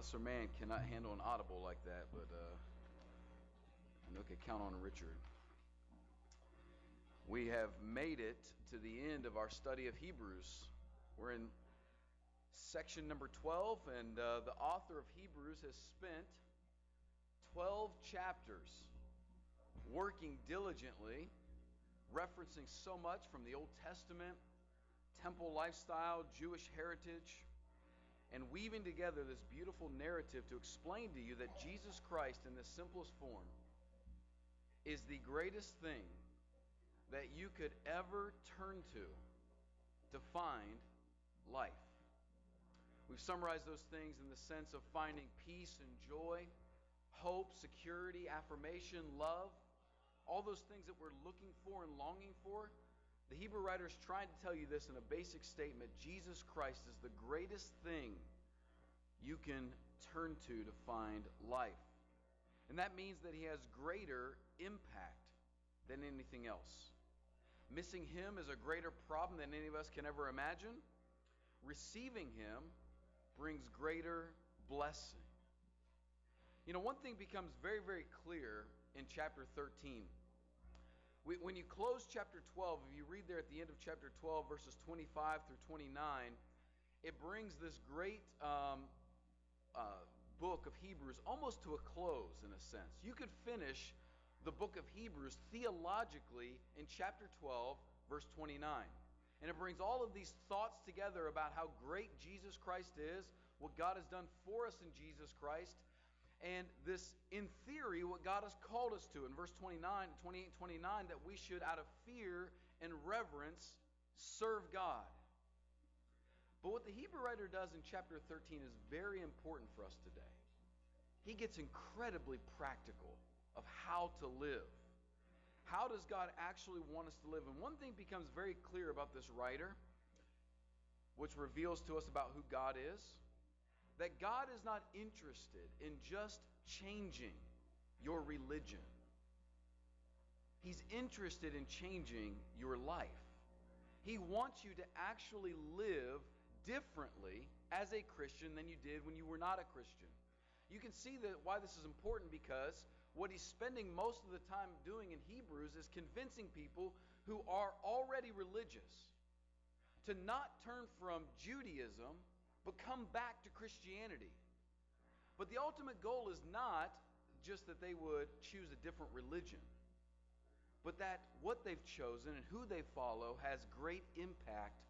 lesser man cannot handle an audible like that, but uh, I know could count on Richard. We have made it to the end of our study of Hebrews. We're in section number 12, and uh, the author of Hebrews has spent 12 chapters working diligently, referencing so much from the Old Testament, temple lifestyle, Jewish heritage, and weaving together this beautiful narrative to explain to you that Jesus Christ, in the simplest form, is the greatest thing that you could ever turn to to find life. We've summarized those things in the sense of finding peace and joy, hope, security, affirmation, love, all those things that we're looking for and longing for. The Hebrew writer is trying to tell you this in a basic statement Jesus Christ is the greatest thing you can turn to to find life. And that means that he has greater impact than anything else. Missing him is a greater problem than any of us can ever imagine. Receiving him brings greater blessing. You know, one thing becomes very, very clear in chapter 13 we, when you close chapter 12, if you read there at the end of chapter 12, verses 25 through 29, it brings this great um, uh, book of Hebrews almost to a close, in a sense. You could finish the book of Hebrews theologically in chapter 12, verse 29. And it brings all of these thoughts together about how great Jesus Christ is, what God has done for us in Jesus Christ, and this, in theory, what God has called us to in verse 29, 28, 29, that we should, out of fear and reverence, serve God. But what the Hebrew writer does in chapter 13 is very important for us today. He gets incredibly practical of how to live. How does God actually want us to live? And one thing becomes very clear about this writer, which reveals to us about who God is that God is not interested in just changing your religion. He's interested in changing your life. He wants you to actually live differently as a Christian than you did when you were not a Christian. You can see that why this is important because what he's spending most of the time doing in Hebrews is convincing people who are already religious to not turn from Judaism but come back to Christianity. But the ultimate goal is not just that they would choose a different religion, but that what they've chosen and who they follow has great impact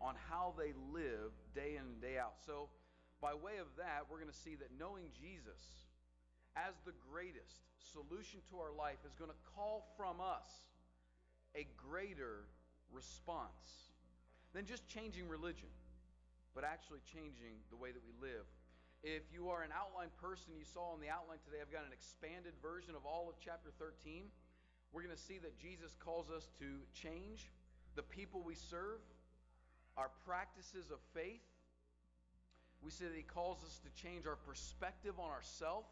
on how they live day in and day out. So, by way of that, we're going to see that knowing Jesus as the greatest solution to our life is going to call from us a greater response than just changing religion but actually changing the way that we live. If you are an outline person, you saw on the outline today, I've got an expanded version of all of chapter 13. We're going to see that Jesus calls us to change the people we serve, our practices of faith. We see that he calls us to change our perspective on ourselves.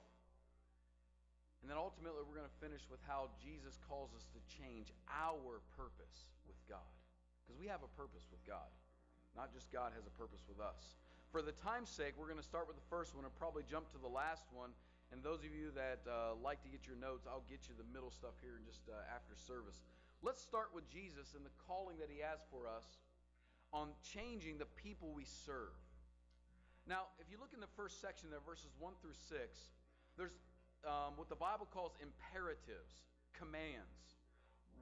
And then ultimately, we're going to finish with how Jesus calls us to change our purpose with God. Because we have a purpose with God. Not just God has a purpose with us. For the time's sake, we're going to start with the first one and probably jump to the last one. And those of you that uh, like to get your notes, I'll get you the middle stuff here just uh, after service. Let's start with Jesus and the calling that he has for us on changing the people we serve. Now, if you look in the first section there, verses 1 through 6, there's um, what the Bible calls imperatives, commands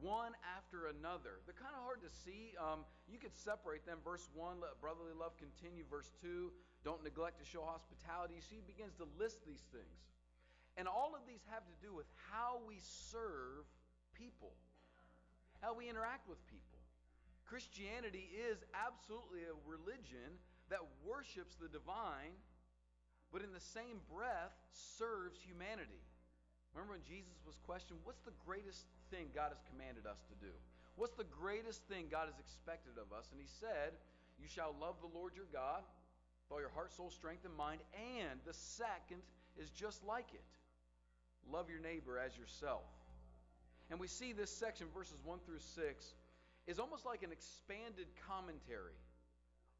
one after another. They're kind of hard to see. Um, you could separate them. Verse 1, let brotherly love continue. Verse 2, don't neglect to show hospitality. You see, he begins to list these things. And all of these have to do with how we serve people, how we interact with people. Christianity is absolutely a religion that worships the divine, but in the same breath serves humanity. Remember when Jesus was questioned, what's the greatest thing God has commanded us to do? What's the greatest thing God has expected of us? And he said, You shall love the Lord your God with all your heart, soul, strength, and mind. And the second is just like it love your neighbor as yourself. And we see this section, verses 1 through 6, is almost like an expanded commentary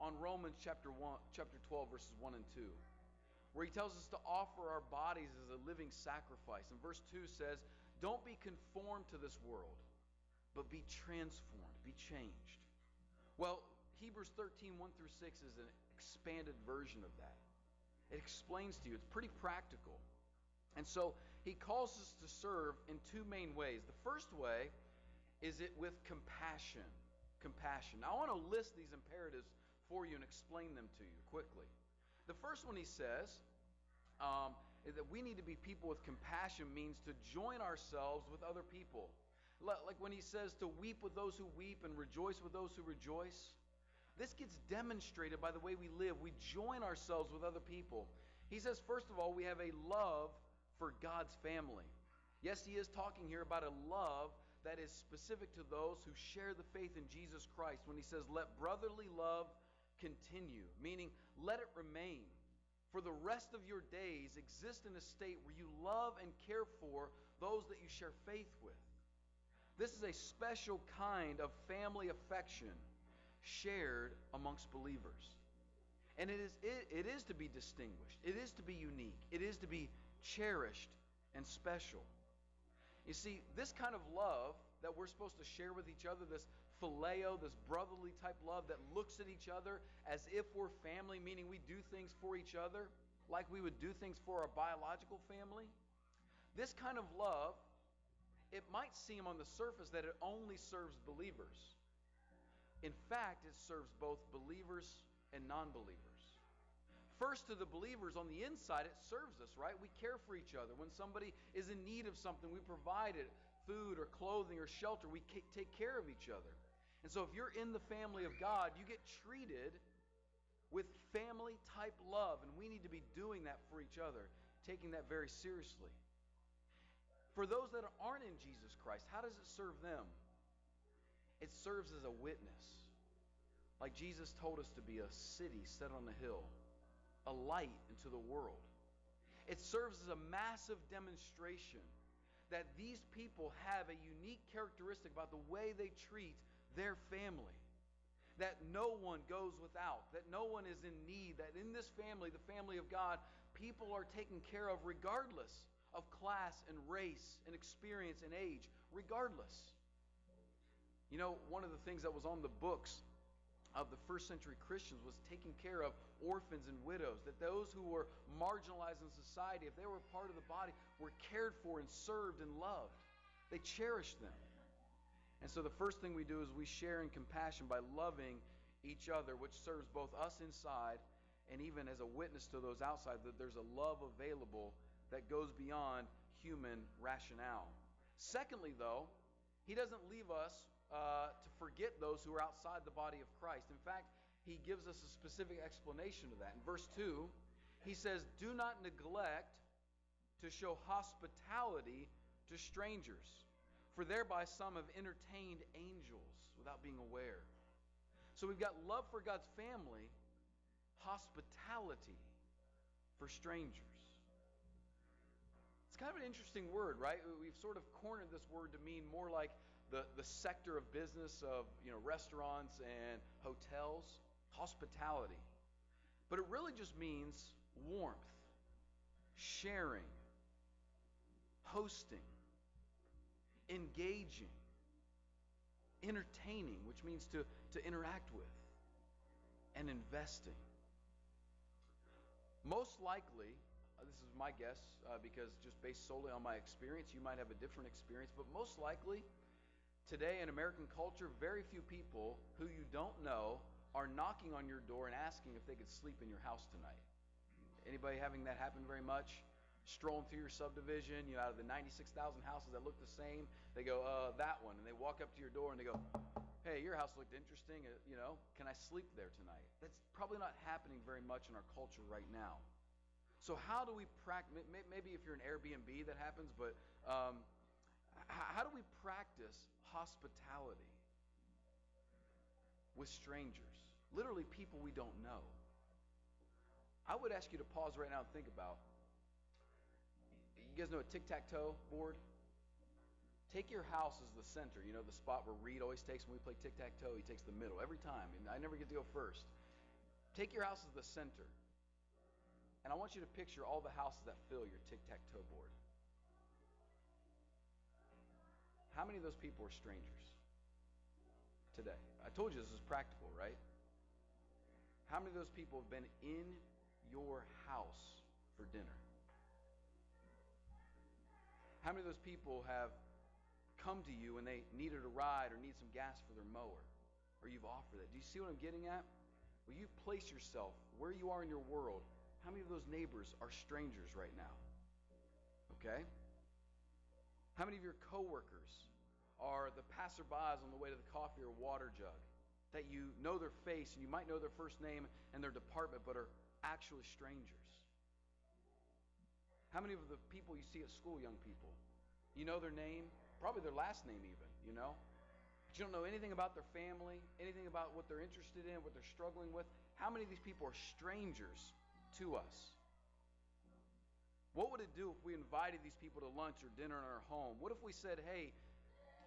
on Romans chapter 1, chapter 12, verses 1 and 2 where he tells us to offer our bodies as a living sacrifice. And verse 2 says, Don't be conformed to this world, but be transformed, be changed. Well, Hebrews 13, 1 through 6 is an expanded version of that. It explains to you, it's pretty practical. And so he calls us to serve in two main ways. The first way is it with compassion. Compassion. Now, I want to list these imperatives for you and explain them to you quickly. The first one he says um, that we need to be people with compassion means to join ourselves with other people. Like when he says to weep with those who weep and rejoice with those who rejoice. This gets demonstrated by the way we live. We join ourselves with other people. He says, first of all, we have a love for God's family. Yes, he is talking here about a love that is specific to those who share the faith in Jesus Christ when he says, Let brotherly love continue, meaning let it remain. For the rest of your days, exist in a state where you love and care for those that you share faith with. This is a special kind of family affection shared amongst believers. And it is, it, it is to be distinguished, it is to be unique, it is to be cherished and special. You see, this kind of love that we're supposed to share with each other, this phileo, this brotherly type love that looks at each other as if we're family, meaning we do things for each other like we would do things for our biological family. This kind of love, it might seem on the surface that it only serves believers. In fact, it serves both believers and non believers. First, to the believers on the inside, it serves us, right? We care for each other. When somebody is in need of something, we provide it food or clothing or shelter. We take care of each other. And so, if you're in the family of God, you get treated with family type love, and we need to be doing that for each other, taking that very seriously. For those that aren't in Jesus Christ, how does it serve them? It serves as a witness. Like Jesus told us to be a city set on a hill, a light into the world. It serves as a massive demonstration that these people have a unique characteristic about the way they treat their family. That no one goes without, that no one is in need, that in this family, the family of God, people are taken care of regardless of class and race and experience and age, regardless. You know, one of the things that was on the books of the first century Christians was taking care of orphans and widows, that those who were marginalized in society, if they were part of the body, were cared for and served and loved. They cherished them. And so the first thing we do is we share in compassion by loving each other, which serves both us inside and even as a witness to those outside that there's a love available that goes beyond human rationale. Secondly, though, he doesn't leave us uh, to forget those who are outside the body of Christ. In fact, he gives us a specific explanation of that. In verse 2, he says, Do not neglect to show hospitality to strangers for thereby some have entertained angels without being aware. So we've got love for God's family, hospitality for strangers. It's kind of an interesting word, right? We've sort of cornered this word to mean more like the, the sector of business of you know restaurants and hotels, hospitality. But it really just means warmth, sharing, hosting engaging, entertaining, which means to, to interact with, and investing. Most likely, uh, this is my guess uh, because just based solely on my experience, you might have a different experience, but most likely, today in American culture, very few people who you don't know are knocking on your door and asking if they could sleep in your house tonight. Anybody having that happen very much? Strolling through your subdivision, you know, out of the 96,000 houses that look the same, they go, uh, that one. And they walk up to your door and they go, hey, your house looked interesting. Uh, you know, can I sleep there tonight? That's probably not happening very much in our culture right now. So, how do we practice? Maybe if you're an Airbnb, that happens, but um, how do we practice hospitality with strangers? Literally, people we don't know. I would ask you to pause right now and think about you guys know a tic tac toe board? Take your house as the center. You know the spot where Reed always takes when we play tic tac toe. He takes the middle every time, and I never get to go first. Take your house as the center. And I want you to picture all the houses that fill your tic tac toe board. How many of those people are strangers today? I told you this is practical, right? How many of those people have been in your house for dinner? How many of those people have come to you and they needed a ride or need some gas for their mower? Or you've offered that. Do you see what I'm getting at? Well, you've placed yourself where you are in your world. How many of those neighbors are strangers right now? Okay? How many of your coworkers are the passerbys on the way to the coffee or water jug that you know their face and you might know their first name and their department but are actually strangers? How many of the people you see at school, young people, you know their name, probably their last name even, you know? But you don't know anything about their family, anything about what they're interested in, what they're struggling with. How many of these people are strangers to us? What would it do if we invited these people to lunch or dinner in our home? What if we said, hey,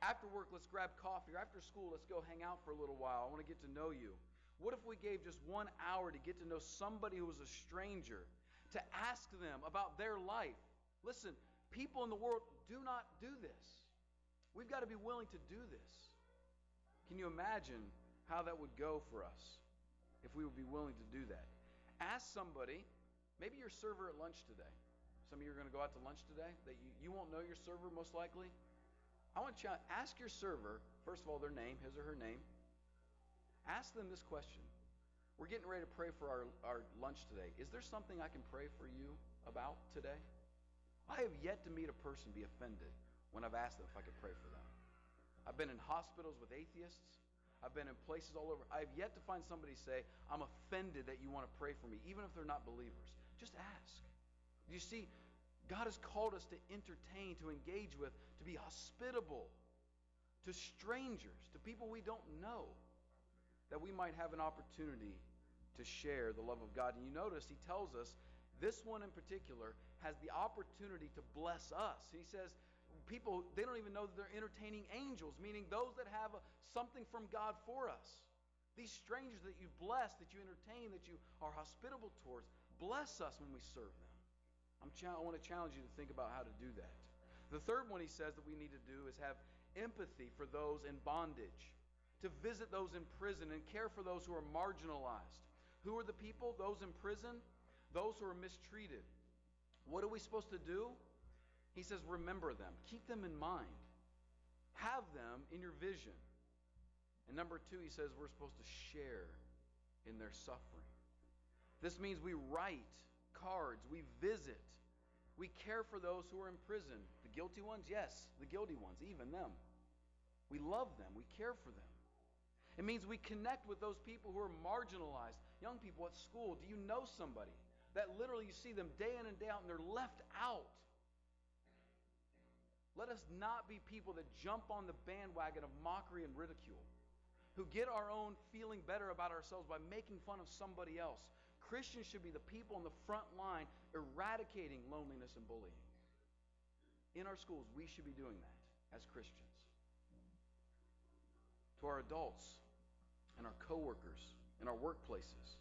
after work, let's grab coffee, or after school, let's go hang out for a little while. I want to get to know you. What if we gave just one hour to get to know somebody who was a stranger, to ask them about their life? Listen, people in the world do not do this. We've got to be willing to do this. Can you imagine how that would go for us if we would be willing to do that? Ask somebody, maybe your server at lunch today. Some of you are going to go out to lunch today that you, you won't know your server most likely. I want you to ask your server, first of all, their name, his or her name. Ask them this question. We're getting ready to pray for our, our lunch today. Is there something I can pray for you about today? I have yet to meet a person be offended when I've asked them if I could pray for them. I've been in hospitals with atheists. I've been in places all over. I have yet to find somebody say, I'm offended that you want to pray for me, even if they're not believers. Just ask. You see, God has called us to entertain, to engage with, to be hospitable to strangers, to people we don't know, that we might have an opportunity to share the love of God. And you notice he tells us this one in particular has the opportunity to bless us. He says, people, they don't even know that they're entertaining angels, meaning those that have a, something from God for us. These strangers that you bless, that you entertain, that you are hospitable towards, bless us when we serve them. Cha- I want to challenge you to think about how to do that. The third one he says that we need to do is have empathy for those in bondage, to visit those in prison and care for those who are marginalized. Who are the people? Those in prison, those who are mistreated. What are we supposed to do? He says, remember them, keep them in mind, have them in your vision. And number two, he says, we're supposed to share in their suffering. This means we write cards, we visit, we care for those who are in prison. The guilty ones, yes, the guilty ones, even them. We love them, we care for them. It means we connect with those people who are marginalized. Young people at school, do you know somebody that literally you see them day in and day out and they're left out? Let us not be people that jump on the bandwagon of mockery and ridicule, who get our own feeling better about ourselves by making fun of somebody else, Christians should be the people on the front line eradicating loneliness and bullying. In our schools, we should be doing that as Christians. To our adults and our coworkers in our workplaces,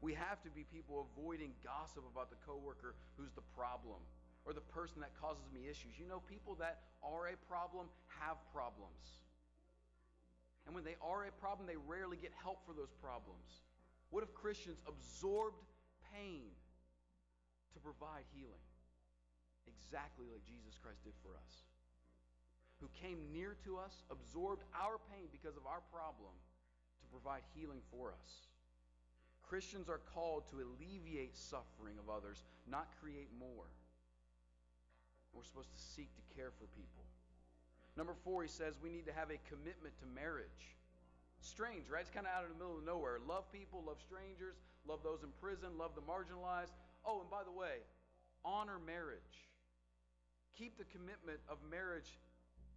we have to be people avoiding gossip about the coworker who's the problem or the person that causes me issues. You know, people that are a problem have problems. And when they are a problem, they rarely get help for those problems. What if Christians absorbed pain to provide healing? Exactly like Jesus Christ did for us. Who came near to us, absorbed our pain because of our problem to provide healing for us. Christians are called to alleviate suffering of others, not create more. We're supposed to seek to care for people. Number four, he says we need to have a commitment to marriage. Strange, right? It's kind of out in the middle of nowhere. Love people, love strangers, love those in prison, love the marginalized. Oh, and by the way, honor marriage. Keep the commitment of marriage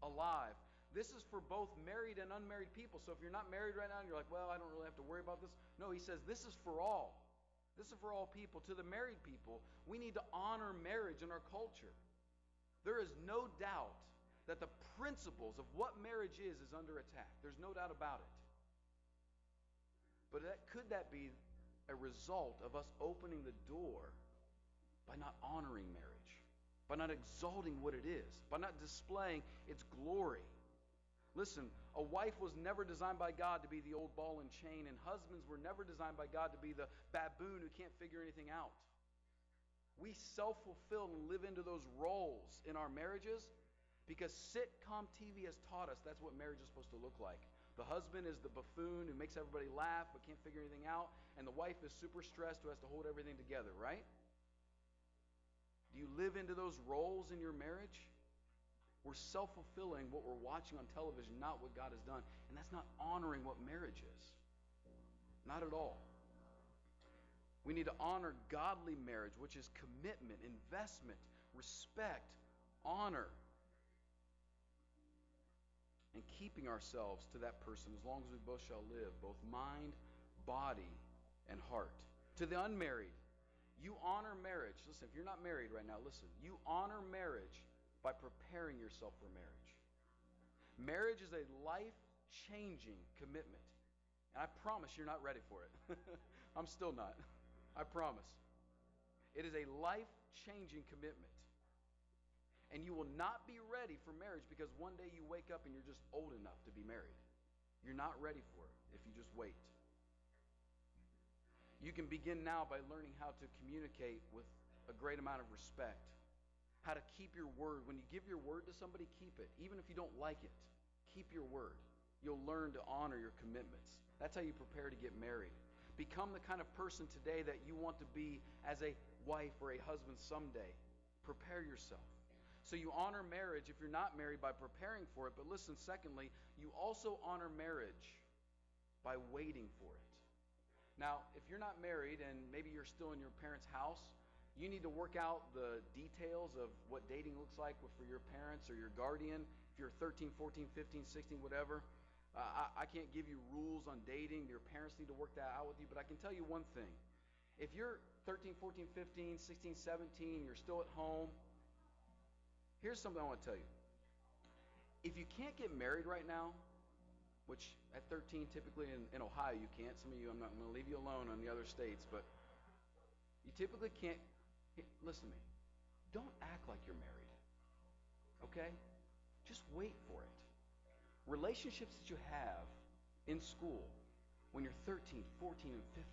alive. This is for both married and unmarried people. So if you're not married right now and you're like, well, I don't really have to worry about this. No, he says this is for all. This is for all people. To the married people, we need to honor marriage in our culture. There is no doubt that the principles of what marriage is is under attack. There's no doubt about it. But that, could that be a result of us opening the door by not honoring marriage, by not exalting what it is, by not displaying its glory. Listen, a wife was never designed by God to be the old ball and chain, and husbands were never designed by God to be the baboon who can't figure anything out. We self fulfill and live into those roles in our marriages because sitcom TV has taught us that's what marriage is supposed to look like. The husband is the buffoon who makes everybody laugh but can't figure anything out, and the wife is super stressed who has to hold everything together, right? Do you live into those roles in your marriage? We're self fulfilling what we're watching on television, not what God has done. And that's not honoring what marriage is. Not at all. We need to honor godly marriage, which is commitment, investment, respect, honor, and keeping ourselves to that person as long as we both shall live, both mind, body, and heart. To the unmarried, you honor marriage. Listen, if you're not married right now, listen. You honor marriage by preparing yourself for marriage. Marriage is a life changing commitment. And I promise you're not ready for it. I'm still not. I promise. It is a life changing commitment. And you will not be ready for marriage because one day you wake up and you're just old enough to be married. You're not ready for it if you just wait. You can begin now by learning how to communicate with a great amount of respect how to keep your word. When you give your word to somebody, keep it. Even if you don't like it, keep your word. You'll learn to honor your commitments. That's how you prepare to get married. Become the kind of person today that you want to be as a wife or a husband someday. Prepare yourself. So you honor marriage if you're not married by preparing for it. But listen, secondly, you also honor marriage by waiting for it. Now, if you're not married and maybe you're still in your parents' house, you need to work out the details of what dating looks like for your parents or your guardian. If you're 13, 14, 15, 16, whatever, uh, I, I can't give you rules on dating. Your parents need to work that out with you. But I can tell you one thing. If you're 13, 14, 15, 16, 17, you're still at home, here's something I want to tell you. If you can't get married right now, which at 13, typically in, in Ohio, you can't. Some of you, I'm not going to leave you alone on the other states, but you typically can't listen to me. Don't act like you're married. Okay? Just wait for it. Relationships that you have in school when you're 13, 14, and 15,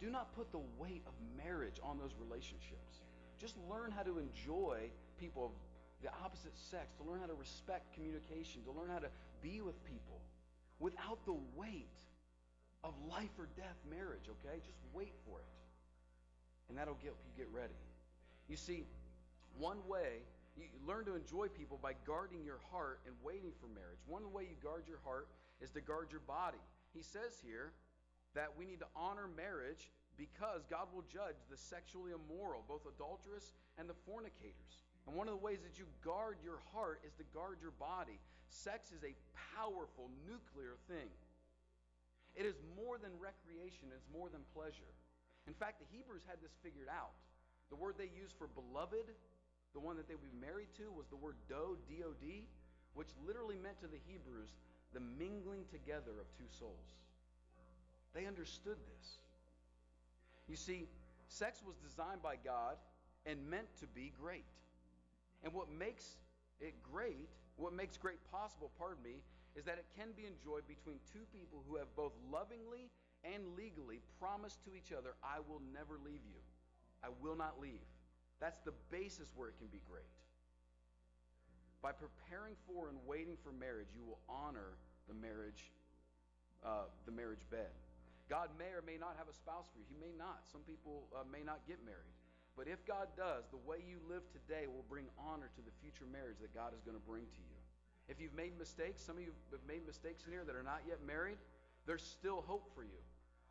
do not put the weight of marriage on those relationships. Just learn how to enjoy people of the opposite sex, to learn how to respect communication, to learn how to be with people without the weight of life or death marriage, okay? Just wait for it. And that'll get you get ready. You see, one way you learn to enjoy people by guarding your heart and waiting for marriage. One way you guard your heart is to guard your body. He says here that we need to honor marriage because God will judge the sexually immoral, both adulterous and the fornicators. And one of the ways that you guard your heart is to guard your body. Sex is a powerful nuclear thing. It is more than recreation, it's more than pleasure. In fact, the Hebrews had this figured out. The word they used for beloved, the one that they would be married to, was the word dod, D O D, which literally meant to the Hebrews the mingling together of two souls. They understood this. You see, sex was designed by God and meant to be great. And what makes it great, what makes great possible, pardon me, is that it can be enjoyed between two people who have both lovingly and legally promised to each other, I will never leave you. I will not leave. That's the basis where it can be great. By preparing for and waiting for marriage, you will honor the marriage, uh, the marriage bed. God may or may not have a spouse for you. He may not. Some people uh, may not get married. But if God does, the way you live today will bring honor to the future marriage that God is going to bring to you. If you've made mistakes, some of you have made mistakes in here that are not yet married, there's still hope for you.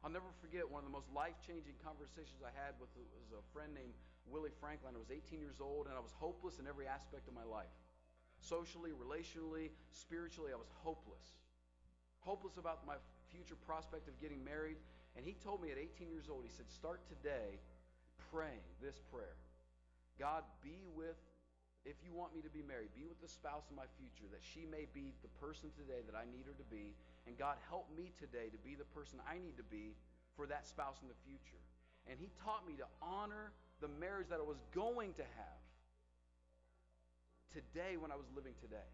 I'll never forget one of the most life changing conversations I had with was a friend named Willie Franklin. I was 18 years old and I was hopeless in every aspect of my life. Socially, relationally, spiritually, I was hopeless. Hopeless about my future prospect of getting married. And he told me at 18 years old, he said, Start today praying this prayer God, be with, if you want me to be married, be with the spouse of my future, that she may be the person today that I need her to be, and God, help me today to be the person I need to be for that spouse in the future. And He taught me to honor the marriage that I was going to have today when I was living today.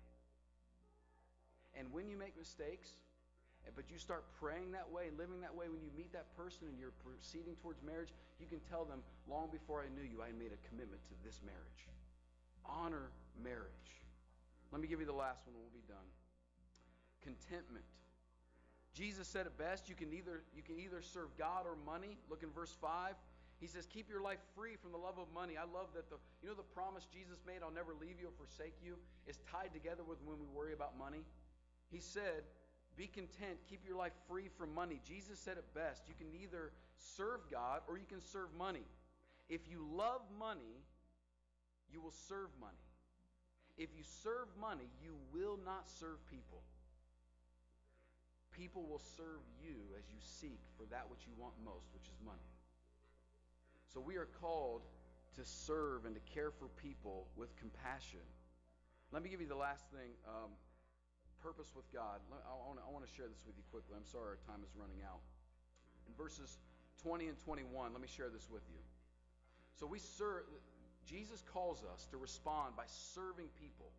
And when you make mistakes, but you start praying that way and living that way when you meet that person and you're proceeding towards marriage, you can tell them, long before I knew you, I made a commitment to this marriage. Honor marriage. Let me give you the last one we'll be done. Contentment. Jesus said it best, you can either you can either serve God or money. Look in verse 5. He says, "Keep your life free from the love of money." I love that the you know the promise Jesus made, "I'll never leave you or forsake you," is tied together with when we worry about money. He said, be content. Keep your life free from money. Jesus said it best. You can either serve God or you can serve money. If you love money, you will serve money. If you serve money, you will not serve people. People will serve you as you seek for that which you want most, which is money. So we are called to serve and to care for people with compassion. Let me give you the last thing. Um, purpose with God. I want, to, share this with you quickly. I'm sorry our time is running out. In verses 20 and 21, let me share this with you. So we serve, Jesus calls us to respond by serving people.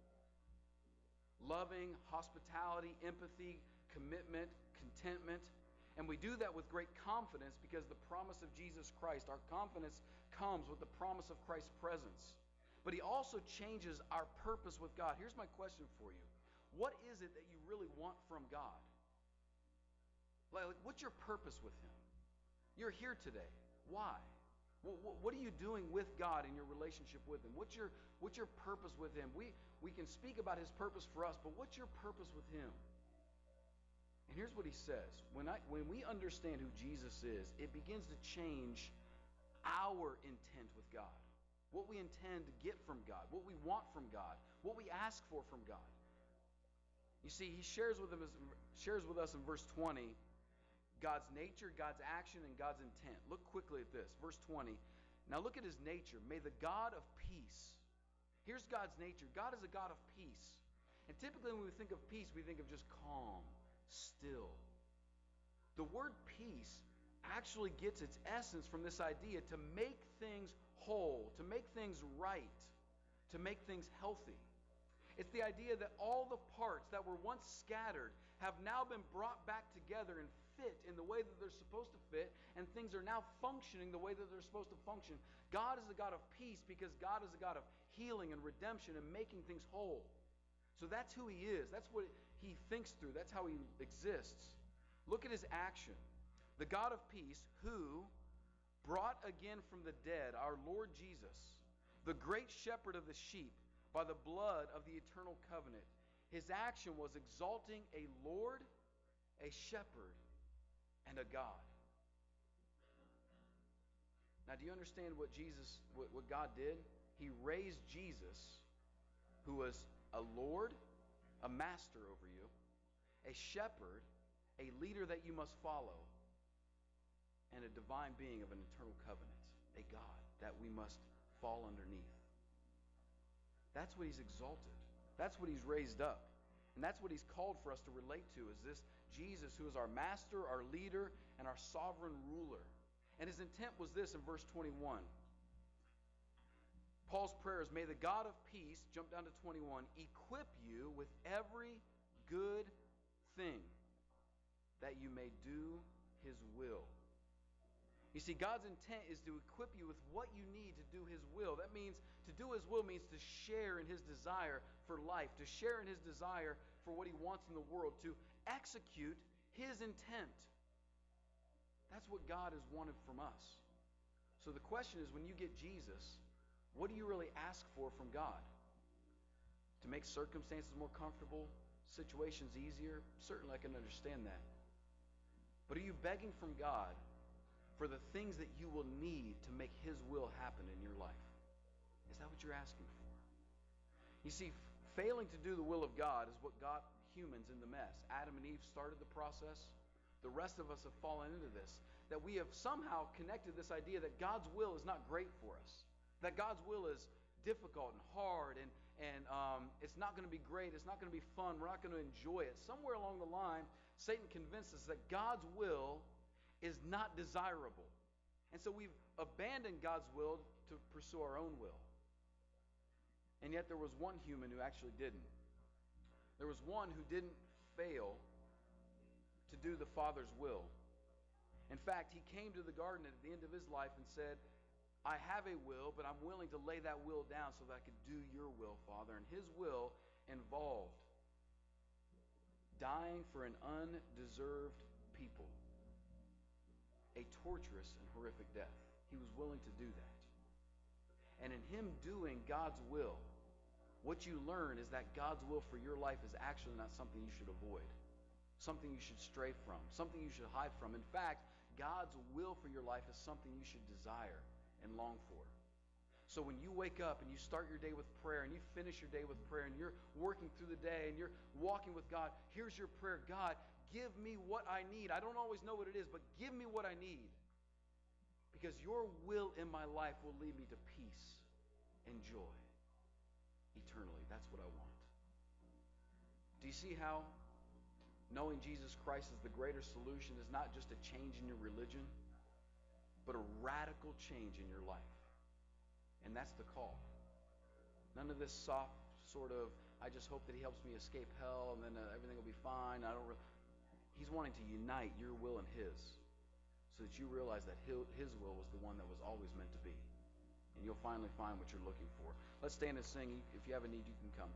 Loving, hospitality, empathy, commitment, contentment. And we do that with great confidence because the promise of Jesus Christ, our confidence comes with the promise of Christ's presence. But he also changes our purpose with God. Here's my question for you what is it that you really want from God? Like, what's your purpose with Him? You're here today. Why? What are you doing with God in your relationship with Him? What's your, what's your purpose with Him? We, we can speak about His purpose for us, but what's your purpose with Him? And here's what He says when, I, when we understand who Jesus is, it begins to change our intent with God. What we intend to get from God, what we want from God, what we ask for from God. You see, he shares with, him, shares with us in verse 20 God's nature, God's action, and God's intent. Look quickly at this. Verse 20. Now look at his nature. May the God of peace. Here's God's nature God is a God of peace. And typically, when we think of peace, we think of just calm, still. The word peace actually gets its essence from this idea to make things whole, to make things right, to make things healthy. It's the idea that all the parts that were once scattered have now been brought back together and fit in the way that they're supposed to fit, and things are now functioning the way that they're supposed to function. God is a God of peace because God is a God of healing and redemption and making things whole. So that's who He is. That's what He thinks through. That's how He exists. Look at His action. The God of peace who brought again from the dead our Lord Jesus, the great shepherd of the sheep by the blood of the eternal covenant. His action was exalting a Lord, a shepherd, and a God. Now, do you understand what Jesus, what, what God did? He raised Jesus, who was a Lord, a master over you, a shepherd, a leader that you must follow, and a divine being of an eternal covenant, a God that we must fall underneath. That's what he's exalted. That's what he's raised up. And that's what he's called for us to relate to is this Jesus who is our master, our leader, and our sovereign ruler. And his intent was this in verse 21. Paul's prayer is, May the God of peace, jump down to 21, equip you with every good thing that you may do his will you see, God's intent is to equip you with what you need to do His will. That means to do His will means to share in His desire for life, to share in His desire for what He wants in the world, to execute His intent. That's what God has wanted from us. So the question is when you get Jesus, what do you really ask for from God? To make circumstances more comfortable, situations easier? Certainly I can understand that. But are you begging from God for the things that you will need to make His will happen in your life. Is that what you're asking for? You see, failing to do the will of God is what got humans in the mess. Adam and Eve started the process. The rest of us have fallen into this. That we have somehow connected this idea that God's will is not great for us. That God's will is difficult and hard and, and um, it's not going to be great. It's not going to be fun. We're not going to enjoy it. Somewhere along the line, Satan convinced us that God's will is not desirable. And so we've abandoned God's will to pursue our own will. And yet there was one human who actually didn't. There was one who didn't fail to do the Father's will. In fact, he came to the garden at the end of his life and said, I have a will, but I'm willing to lay that will down so that I could do your will, Father. And his will involved dying for an undeserved people, a torturous and horrific death. He was willing to do that. And in him doing God's will, what you learn is that God's will for your life is actually not something you should avoid, something you should stray from, something you should hide from. In fact, God's will for your life is something you should desire and long for. So when you wake up and you start your day with prayer and you finish your day with prayer and you're working through the day and you're walking with God, here's your prayer God, give me what I need. I don't always know what it is, but give me what I need. Because your will in my life will lead me to peace and joy eternally. That's what I want. Do you see how knowing Jesus Christ is the greater solution is not just a change in your religion, but a radical change in your life? And that's the call. None of this soft sort of, I just hope that he helps me escape hell and then uh, everything will be fine. I don't really. He's wanting to unite your will and his so that you realize that his will was the one that was always meant to be and you'll finally find what you're looking for. Let's stand and sing. If you have a need, you can come.